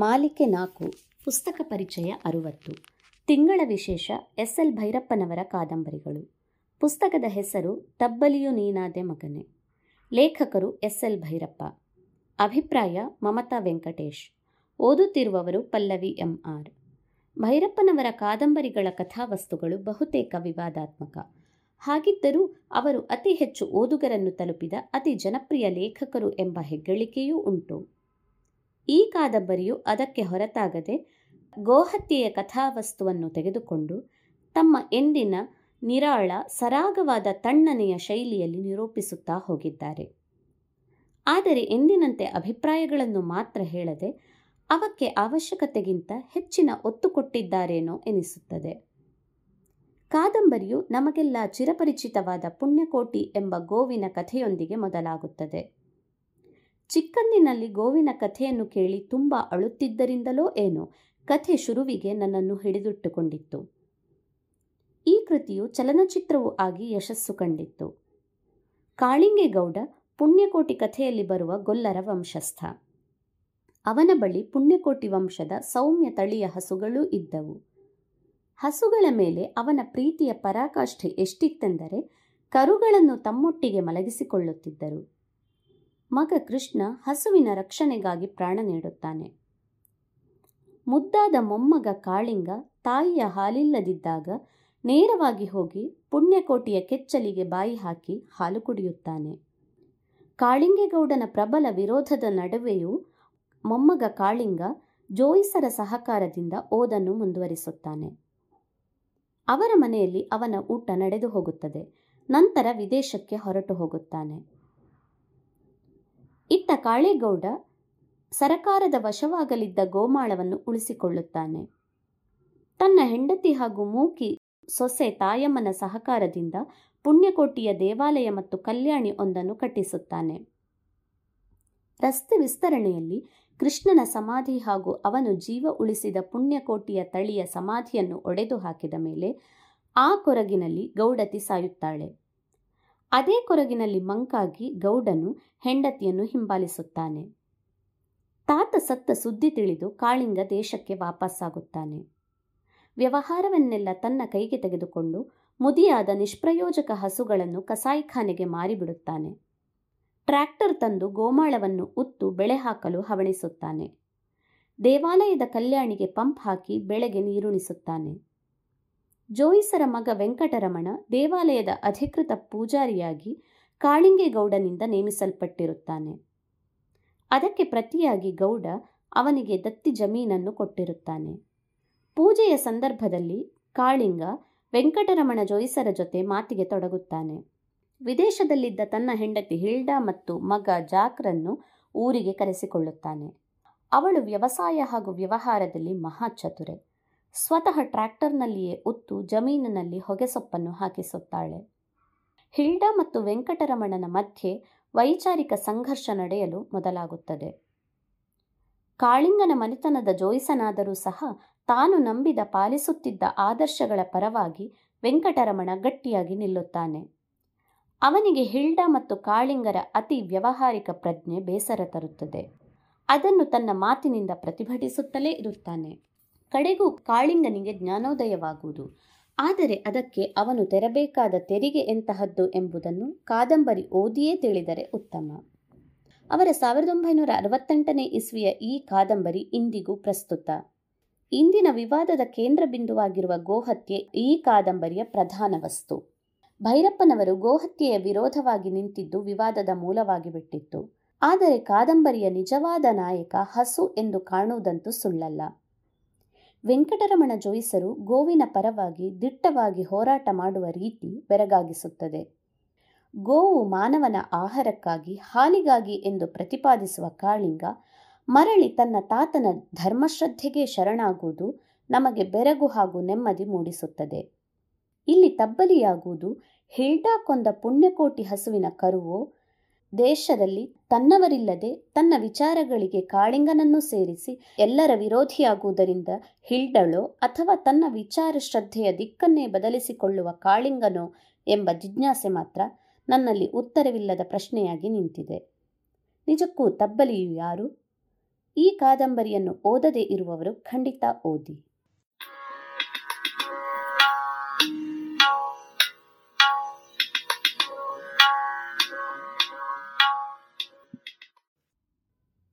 ಮಾಲಿಕೆ ನಾಲ್ಕು, ಪುಸ್ತಕ ಪರಿಚಯ ಅರುವತ್ತು. ತಿಂಗಳ ವಿಶೇಷ ಎಸ್ ಎಲ್ ಭೈರಪ್ಪನವರ ಕಾದಂಬರಿಗಳು. ಪುಸ್ತಕದ ಹೆಸರು ತಬ್ಬಲಿಯು ನೀನಾದೆ ಮಗನೆ. ಲೇಖಕರು ಎಸ್ ಎಲ್ ಭೈರಪ್ಪ. ಅಭಿಪ್ರಾಯ ಮಮತಾ ವೆಂಕಟೇಶ್. ಓದುತ್ತಿರುವವರು ಪಲ್ಲವಿ ಎಂ ಆರ್. ಭೈರಪ್ಪನವರ ಕಾದಂಬರಿಗಳ ಕಥಾವಸ್ತುಗಳು ಬಹುತೇಕ ವಿವಾದಾತ್ಮಕ. ಹಾಗಿದ್ದರೂ ಅವರು ಅತಿ ಹೆಚ್ಚು ಓದುಗರನ್ನು ತಲುಪಿದ ಅತಿ ಜನಪ್ರಿಯ ಲೇಖಕರು ಎಂಬ ಹೆಗ್ಗಳಿಕೆಯೂ ಉಂಟು. ಈ ಕಾದಂಬರಿಯು ಅದಕ್ಕೆ ಹೊರತಾಗದೆ ಗೋಹತ್ಯೆಯ ಕಥಾವಸ್ತುವನ್ನು ತೆಗೆದುಕೊಂಡು ತಮ್ಮ ಎಂದಿನ ನಿರಾಳ, ಸರಾಗವಾದ ತಣ್ಣನೆಯ ಶೈಲಿಯಲ್ಲಿ ನಿರೂಪಿಸುತ್ತಾ ಹೋಗಿದ್ದಾರೆ. ಆದರೆ ಎಂದಿನಂತೆ ಅಭಿಪ್ರಾಯಗಳನ್ನು ಮಾತ್ರ ಹೇಳದೆ ಅವಕ್ಕೆ ಅವಶ್ಯಕತೆಗಿಂತ ಹೆಚ್ಚಿನ ಒತ್ತು ಕೊಟ್ಟಿದ್ದಾರೇನೋ ಎನಿಸುತ್ತದೆ. ಕಾದಂಬರಿಯು ನಮಗೆಲ್ಲ ಚಿರಪರಿಚಿತವಾದ ಪುಣ್ಯಕೋಟಿ ಎಂಬ ಗೋವಿನ ಕಥೆಯೊಂದಿಗೆ ಮೊದಲಾಗುತ್ತದೆ. ಚಿಕ್ಕಂದಿನಲ್ಲಿ ಗೋವಿನ ಕಥೆಯನ್ನು ಕೇಳಿ ತುಂಬ ಅಳುತ್ತಿದ್ದರಿಂದಲೋ ಏನೋ ಕಥೆ ಶುರುವಿಗೆ ನನ್ನನ್ನು ಹಿಡಿದಿಟ್ಟುಕೊಂಡಿತ್ತು. ಈ ಕೃತಿಯು ಚಲನಚಿತ್ರವೂ ಆಗಿ ಯಶಸ್ಸು ಕಂಡಿತ್ತು. ಕಾಳಿಂಗೇಗೌಡ ಪುಣ್ಯಕೋಟಿ ಕಥೆಯಲ್ಲಿ ಬರುವ ಗೊಲ್ಲರ ವಂಶಸ್ಥ. ಅವನ ಬಳಿ ಪುಣ್ಯಕೋಟಿ ವಂಶದ ಸೌಮ್ಯ ತಳಿಯ ಹಸುಗಳೂ ಇದ್ದವು. ಹಸುಗಳ ಮೇಲೆ ಅವನ ಪ್ರೀತಿಯ ಪರಾಕಾಷ್ಠೆ ಎಷ್ಟಿತ್ತೆಂದರೆ ಕರುಗಳನ್ನು ತಮ್ಮೊಟ್ಟಿಗೆ ಮಲಗಿಸಿಕೊಳ್ಳುತ್ತಿದ್ದರು. ಮಗ ಕೃಷ್ಣ ಹಸುವಿನ ರಕ್ಷಣೆಗಾಗಿ ಪ್ರಾಣ ನೀಡುತ್ತಾನೆ. ಮುದ್ದಾದ ಮೊಮ್ಮಗ ಕಾಳಿಂಗ ತಾಯಿಯ ಹಾಲಿಲ್ಲದಿದ್ದಾಗ ನೇರವಾಗಿ ಹೋಗಿ ಪುಣ್ಯಕೋಟಿಯ ಕೆಚ್ಚಲಿಗೆ ಬಾಯಿ ಹಾಕಿ ಹಾಲು ಕುಡಿಯುತ್ತಾನೆ. ಕಾಳಿಂಗೇಗೌಡನ ಪ್ರಬಲ ವಿರೋಧದ ನಡುವೆಯೂ ಮೊಮ್ಮಗ ಕಾಳಿಂಗ ಜೋಯಿಸರ ಸಹಕಾರದಿಂದ ಓದನ್ನು ಮುಂದುವರಿಸುತ್ತಾನೆ. ಅವರ ಮನೆಯಲ್ಲಿ ಅವನ ಊಟ ನಡೆದು ಹೋಗುತ್ತದೆ. ನಂತರ ವಿದೇಶಕ್ಕೆ ಹೊರಟು ಹೋಗುತ್ತಾನೆ. ಇತ್ತ ಕಾಳೇಗೌಡ ಸರಕಾರದ ವಶವಾಗಲಿದ್ದ ಗೋಮಾಳವನ್ನು ಉಳಿಸಿಕೊಳ್ಳುತ್ತಾನೆ. ತನ್ನ ಹೆಂಡತಿ ಹಾಗೂ ಮೂಕಿ ಸೊಸೆ ತಾಯಮ್ಮನ ಸಹಕಾರದಿಂದ ಪುಣ್ಯಕೋಟಿಯ ದೇವಾಲಯ ಮತ್ತು ಕಲ್ಯಾಣಿ ಒಂದನ್ನು ಕಟ್ಟಿಸುತ್ತಾನೆ. ರಸ್ತೆ ವಿಸ್ತರಣೆಯಲ್ಲಿ ಕೃಷ್ಣನ ಸಮಾಧಿ ಹಾಗೂ ಅವನು ಜೀವ ಉಳಿಸಿದ ಪುಣ್ಯಕೋಟಿಯ ತಳಿಯ ಸಮಾಧಿಯನ್ನು ಒಡೆದು ಹಾಕಿದ ಮೇಲೆ ಆ ಕೊರಗಿನಲ್ಲಿ ಗೌಡತಿ ಸಾಯುತ್ತಾಳೆ ಅದೇ ಕೊರಗಿನಲ್ಲಿ ಮಂಕಾಗಿ ಗೌಡನು ಹೆಂಡತಿಯನ್ನು ಹಿಂಬಾಲಿಸುತ್ತಾನೆ. ತಾತ ಸತ್ತ ಸುದ್ದಿ ತಿಳಿದು ಕಾಳಿಂಗ ದೇಶಕ್ಕೆ ವಾಪಸ್ಸಾಗುತ್ತಾನೆ. ವ್ಯವಹಾರವನ್ನೆಲ್ಲ ತನ್ನ ಕೈಗೆ ತೆಗೆದುಕೊಂಡು ಮುದಿಯಾದ ನಿಷ್ಪ್ರಯೋಜಕ ಹಸುಗಳನ್ನು ಕಸಾಯಿಖಾನೆಗೆ ಮಾರಿಬಿಡುತ್ತಾನೆ. ಟ್ರ್ಯಾಕ್ಟರ್ ತಂದು ಗೋಮಾಳವನ್ನು ಉತ್ತು ಬೆಳೆ ಹಾಕಲು ಹವಣಿಸುತ್ತಾನೆ. ದೇವಾಲಯದ ಕಲ್ಯಾಣಿಗೆ ಪಂಪ್ ಹಾಕಿ ಬೆಳೆಗೆ ನೀರುಣಿಸುತ್ತಾನೆ. ಜೋಯಿಸರ ಮಗ ವೆಂಕಟರಮಣ ದೇವಾಲಯದ ಅಧಿಕೃತ ಪೂಜಾರಿಯಾಗಿ ಕಾಳಿಂಗೇಗೌಡನಿಂದ ನೇಮಿಸಲ್ಪಟ್ಟಿರುತ್ತಾನೆ. ಅದಕ್ಕೆ ಪ್ರತಿಯಾಗಿ ಗೌಡ ಅವನಿಗೆ ದತ್ತಿ ಜಮೀನನ್ನು ಕೊಟ್ಟಿರುತ್ತಾನೆ. ಪೂಜೆಯ ಸಂದರ್ಭದಲ್ಲಿ ಕಾಳಿಂಗ ವೆಂಕಟರಮಣ ಜೋಯಿಸರ ಜೊತೆ ಮಾತಿಗೆ ತೊಡಗುತ್ತಾನೆ. ವಿದೇಶದಲ್ಲಿದ್ದ ತನ್ನ ಹೆಂಡತಿ ಹಿಲ್ಡಾ ಮತ್ತು ಮಗ ಜಾಕ್ರನ್ನು ಊರಿಗೆ ಕರೆಸಿಕೊಳ್ಳುತ್ತಾನೆ. ಅವಳು ವ್ಯವಸಾಯ ಹಾಗೂ ವ್ಯವಹಾರದಲ್ಲಿ ಮಹಾಚತುರೆ ಸ್ವತಃ ಟ್ರ್ಯಾಕ್ಟರ್ನಲ್ಲಿಯೇ ಉತ್ತು ಜಮೀನಿನಲ್ಲಿ ಹೊಗೆಸೊಪ್ಪನ್ನು ಹಾಕಿಸುತ್ತಾಳೆ. ಹಿಲ್ಡಾ ಮತ್ತು ವೆಂಕಟರಮಣನ ಮಧ್ಯೆ ವೈಚಾರಿಕ ಸಂಘರ್ಷ ನಡೆಯಲು ಮೊದಲಾಗುತ್ತದೆ. ಕಾಳಿಂಗನ ಮನೆತನದ ಜೋಯಿಸನಾದರೂ ಸಹ ತಾನು ನಂಬಿದ ಪಾಲಿಸುತ್ತಿದ್ದ ಆದರ್ಶಗಳ ಪರವಾಗಿ ವೆಂಕಟರಮಣ ಗಟ್ಟಿಯಾಗಿ ನಿಲ್ಲುತ್ತಾನೆ. ಅವನಿಗೆ ಹಿಲ್ಡಾ ಮತ್ತು ಕಾಳಿಂಗರ ಅತಿ ವ್ಯವಹಾರಿಕ ಪ್ರಜ್ಞೆ ಬೇಸರ ತರುತ್ತದೆ. ಅದನ್ನು ತನ್ನ ಮಾತಿನಿಂದ ಪ್ರತಿಭಟಿಸುತ್ತಲೇ ಇರುತ್ತಾನೆ. ಕಡೆಗೂ ಕಾಳಿಂಗನಿಗೆ ಜ್ಞಾನೋದಯವಾಗುವುದು. ಆದರೆ ಅದಕ್ಕೆ ಅವನು ತೆರಬೇಕಾದ ತೆರಿಗೆ ಎಂತಹದ್ದು ಎಂಬುದನ್ನು ಕಾದಂಬರಿ ಓದಿಯೇ ತಿಳಿದರೆ ಉತ್ತಮ. ಅವರ ಸಾವಿರದ ಒಂಬೈನೂರ ಅರವತ್ತೆಂಟನೇ ಇಸ್ವಿಯ ಈ ಕಾದಂಬರಿ ಇಂದಿಗೂ ಪ್ರಸ್ತುತ. ಇಂದಿನ ವಿವಾದದ ಕೇಂದ್ರ ಬಿಂದುವಾಗಿರುವ ಗೋಹತ್ಯೆ ಈ ಕಾದಂಬರಿಯ ಪ್ರಧಾನ ವಸ್ತು. ಭೈರಪ್ಪನವರು ಗೋಹತ್ಯೆಯ ವಿರೋಧವಾಗಿ ನಿಂತಿದ್ದು ವಿವಾದದ ಮೂಲವಾಗಿ ಬಿಟ್ಟಿತ್ತು. ಆದರೆ ಕಾದಂಬರಿಯ ನಿಜವಾದ ನಾಯಕ ಹಸು ಎಂದು ಕಾಣುವುದಂತೂ ಸುಳ್ಳಲ್ಲ. ವೆಂಕಟರಮಣ ಜೋಯಿಸರು ಗೋವಿನ ಪರವಾಗಿ ದಿಟ್ಟವಾಗಿ ಹೋರಾಟ ಮಾಡುವ ರೀತಿ ಬೆರಗಾಗಿಸುತ್ತದೆ. ಗೋವು ಮಾನವನ ಆಹಾರಕ್ಕಾಗಿ, ಹಾಲಿಗಾಗಿ ಎಂದು ಪ್ರತಿಪಾದಿಸುವ ಕಾಳಿಂಗ, ಮರಳಿ ತನ್ನ ತಾತನ ಧರ್ಮಶ್ರದ್ಧೆಗೆ ಶರಣಾಗುವುದು ನಮಗೆ ಬೆರಗು ಹಾಗೂ ನೆಮ್ಮದಿ ಮೂಡಿಸುತ್ತದೆ. ಇಲ್ಲಿ ತಬ್ಬಲಿಯಾಗುವುದು ಹಿಲ್ಡಾ ಕೊಂದ ಪುಣ್ಯಕೋಟಿ ಹಸುವಿನ ಕರುವೋ ದೇಶದಲ್ಲಿ ತನ್ನವರಿಲ್ಲದೆ ತನ್ನ ವಿಚಾರಗಳಿಗೆ ಕಾಳಿಂಗನನ್ನು ಸೇರಿಸಿ ಎಲ್ಲರ ವಿರೋಧಿಯಾಗುವುದರಿಂದ ಹಿಲ್ಡಳೋ ಅಥವಾ ತನ್ನ ವಿಚಾರ ಶ್ರದ್ಧೆಯ ದಿಕ್ಕನ್ನೇ ಬದಲಿಸಿಕೊಳ್ಳುವ ಕಾಳಿಂಗನೋ ಎಂಬ ಜಿಜ್ಞಾಸೆ ಮಾತ್ರ ನನ್ನಲ್ಲಿ ಉತ್ತರವಿಲ್ಲದ ಪ್ರಶ್ನೆಯಾಗಿ ನಿಂತಿದೆ. ನಿಜಕ್ಕೂ ತಬ್ಬಲಿಯು ಯಾರು? ಈ ಕಾದಂಬರಿಯನ್ನು ಓದದೇ ಇರುವವರು ಖಂಡಿತ ಓದಿ.